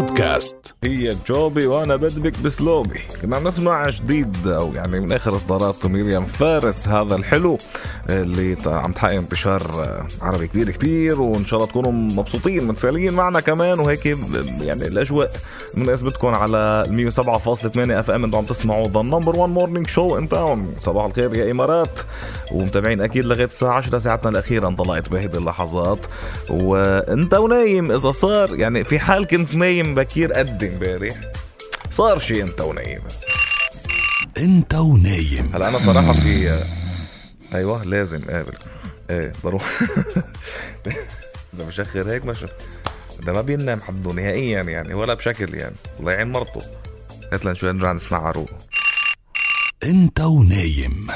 بودكاست. هي جوبي وأنا بدبك بسلوبي. كنا عم نسمع جديد أو يعني من آخر إصدارات مريم فارس هذا الحلو اللي عم تحقق انتشار عربي كبير كتير وإن شاء الله تكونوا مبسوطين متسالين معنا كمان وهيك يعني الأجواء بنسبتكم على 107.8 FM أنتم عم تسمعوا the number 1 morning show in town صباح الخير يا إمارات. ومتابعين أكيد لغاية الساعة 10 ساعتنا الأخيرة. انطلقت بهذه اللحظات. وأنت ونايم إذا صار. يعني في حال كنت نايم بكير قد امبارح. صار شيء انت ونايم. انت ونايم. هلا أنا صراحة في أيوه لازم قابل. إيه بروح. إذا بشخر هيك مش ده ما بينام حده نهائيا يعني ولا بشكل يعني. الله يعين مرته. هات لنا شوي نرجع نسمع عروق. انت ونايم.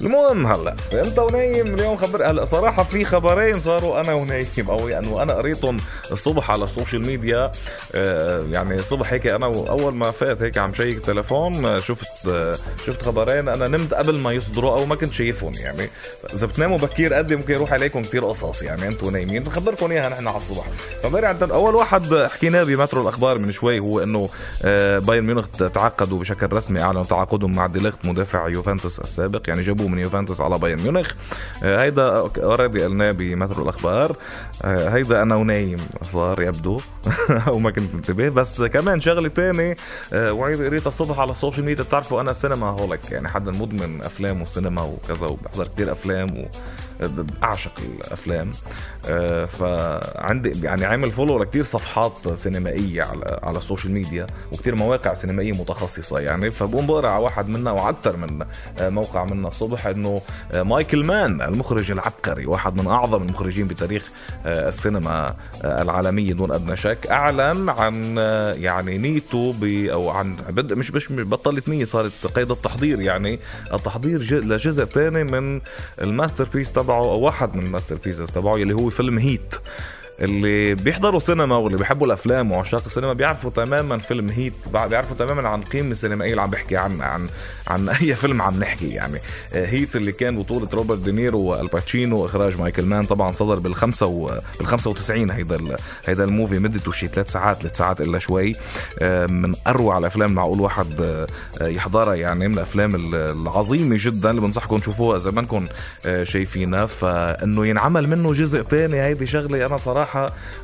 المهم هلا انت ونايم اليوم خبر هلا صراحة في خبرين صاروا أنا ونايم أو يعني وأنا قريتهم الصبح على ال social media. آه، يعني الصبح هيك أنا اول ما فات هيك عم check تليفون آه، شفت آه، شفت خبرين. أنا نمت قبل ما يصدروا أو ما كنت شايفهم يعني. إذا بتناموا بكير قد ممكن يروح عليكم كتير قصص يعني أنتوا نايمين. بنخبركم إياها نحن على الصبح. فامبارح أول واحد حكيناه بمترو الأخبار من شوي هو إنه بايرن ميونخ تعاقدوا بشكل رسمي أعلنوا تعاقدهم مع ديليخت مدافع يوفنتوس السابق. يعني جابوه من يوفنتوس على بايرن ميونخ. آه، هيدا already قلناه بمترو الأخبار. آه، هيدا أنا ونايم صار يبدو أو ما كنت منتبه. بس كمان شغلة تانية آه، وعيد قريتها الصبح على ال social media. بتعرفوا أنا cinemaholic يعني حدا مدمن أفلام وسينما وكذا وبحضر كتير أفلام و بعشق الأفلام. آه، فعندي يعني عامل follow لكتير صفحات سينمائية على على ال social media وكتير مواقع سينمائية متخصصة يعني. فبقوم بقرأ على واحد منا وأكثر من آه، موقع منا. الصبح إنه آه، مايكل مان المخرج العبقري واحد من أعظم المخرجين بتاريخ السينما العالمية دون أدنى شك. أعلن عن يعني نيته أو عن بدء مش مش بطلت نية صارت قيد التحضير يعني. التحضير لجزء تاني من ال masterpiece تبعه أو واحد من ال masterpieces تبعه اللي هو فيلم Heat. اللي بيحضروا سينما واللي بيحبوا الأفلام وعشاق السينما بيعرفوا تماما فيلم Heat بيعرفوا تماما عن القيمه السينمائيه اللي عم بحكي عنها عن عن أي فيلم عم نحكي يعني. آه، Heat اللي كان بطولة روبرت دينيرو وآل باتشينو وإخراج مايكل مان طبعا صدر بالخمسة و... بال 95 هيدا ال... هيدا ال movie مدته شي ثلاث ساعات ثلاث ساعات إلا شوي. آه، من أروع الأفلام معقول واحد آه، يحضرها يعني من الأفلام ال- العظيمة جدا اللي بنصحكم تشوفوها إذا ما شايفينها. فإنه ينعمل منه جزء تاني هيدي شغلة أنا صراحة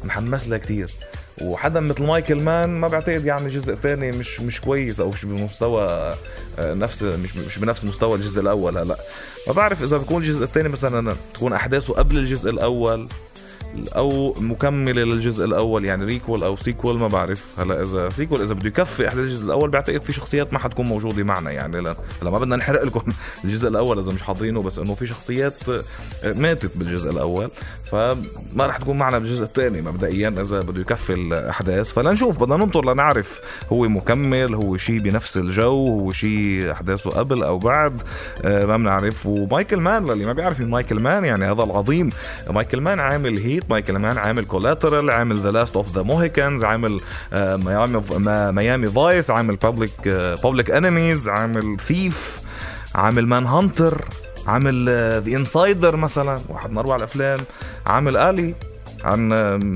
محمس لها كتير. وحدا مثل مايكل مان ما بعتقد يعمل جزء تاني مش مش كويس أو مش بمستوى آه، نفس مش مش بنفس مستوى الجزء الأول هلأ. ما بعرف إذا بكون الجزء الثاني مثلا تكون أحداثه قبل الجزء الأول أو مكمله للجزء الأول يعني prequel أو sequel ما بعرف. هلا إذا sequel إذا بده يكفي احداث الجزء الأول بعتقد في شخصيات ما حتكون موجودة معنا يعني لا. هلا ما بدنا نحرق لكم الجزء الأول إذا مش حاضرينه بس إنه في شخصيات ماتت بالجزء الأول فما رح تكون معنا بالجزء الثاني مبدئيا إذا بده يكفي الأحداث. فلنشوف بدنا ننطر لنعرف هو مكمل هو شيء بنفس الجو هو شيء أحداثه قبل أو بعد آه، ما بنعرف. ومايكل مان للي ما بيعرف مايكل مان يعني هذا العظيم. مايكل مان عامل Heat مايكل مان عامل Collateral عامل The Last of the Mohicans عامل آه، Miami Vice عامل Public Public Enemies عامل Thief عامل Manhunter عامل The Insider مثلا واحد من أروع الأفلام عامل الي عن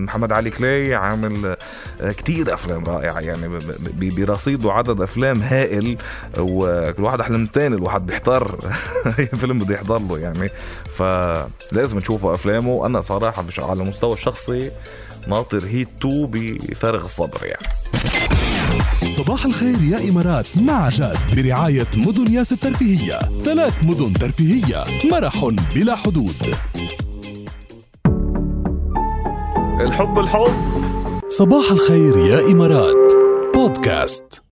محمد علي كلاي عامل كتير أفلام رائعة يعني برصيده عدد أفلام هائل وكل واحد أحلى من الثاني الواحد بيحتار. أي فيلم بده يحضر له يعني. فلازم تشوفوا أفلامه. أنا صراحة مش على المستوى الشخصي ناطر هيت 2 بفارغ الصبر يعني. صباح الخير يا إمارات. مع جاد برعاية مدن ياس الترفيهية. ثلاث مدن ترفيهية. مرح بلا حدود. الحب الحب. صباح الخير يا إمارات. بودكاست.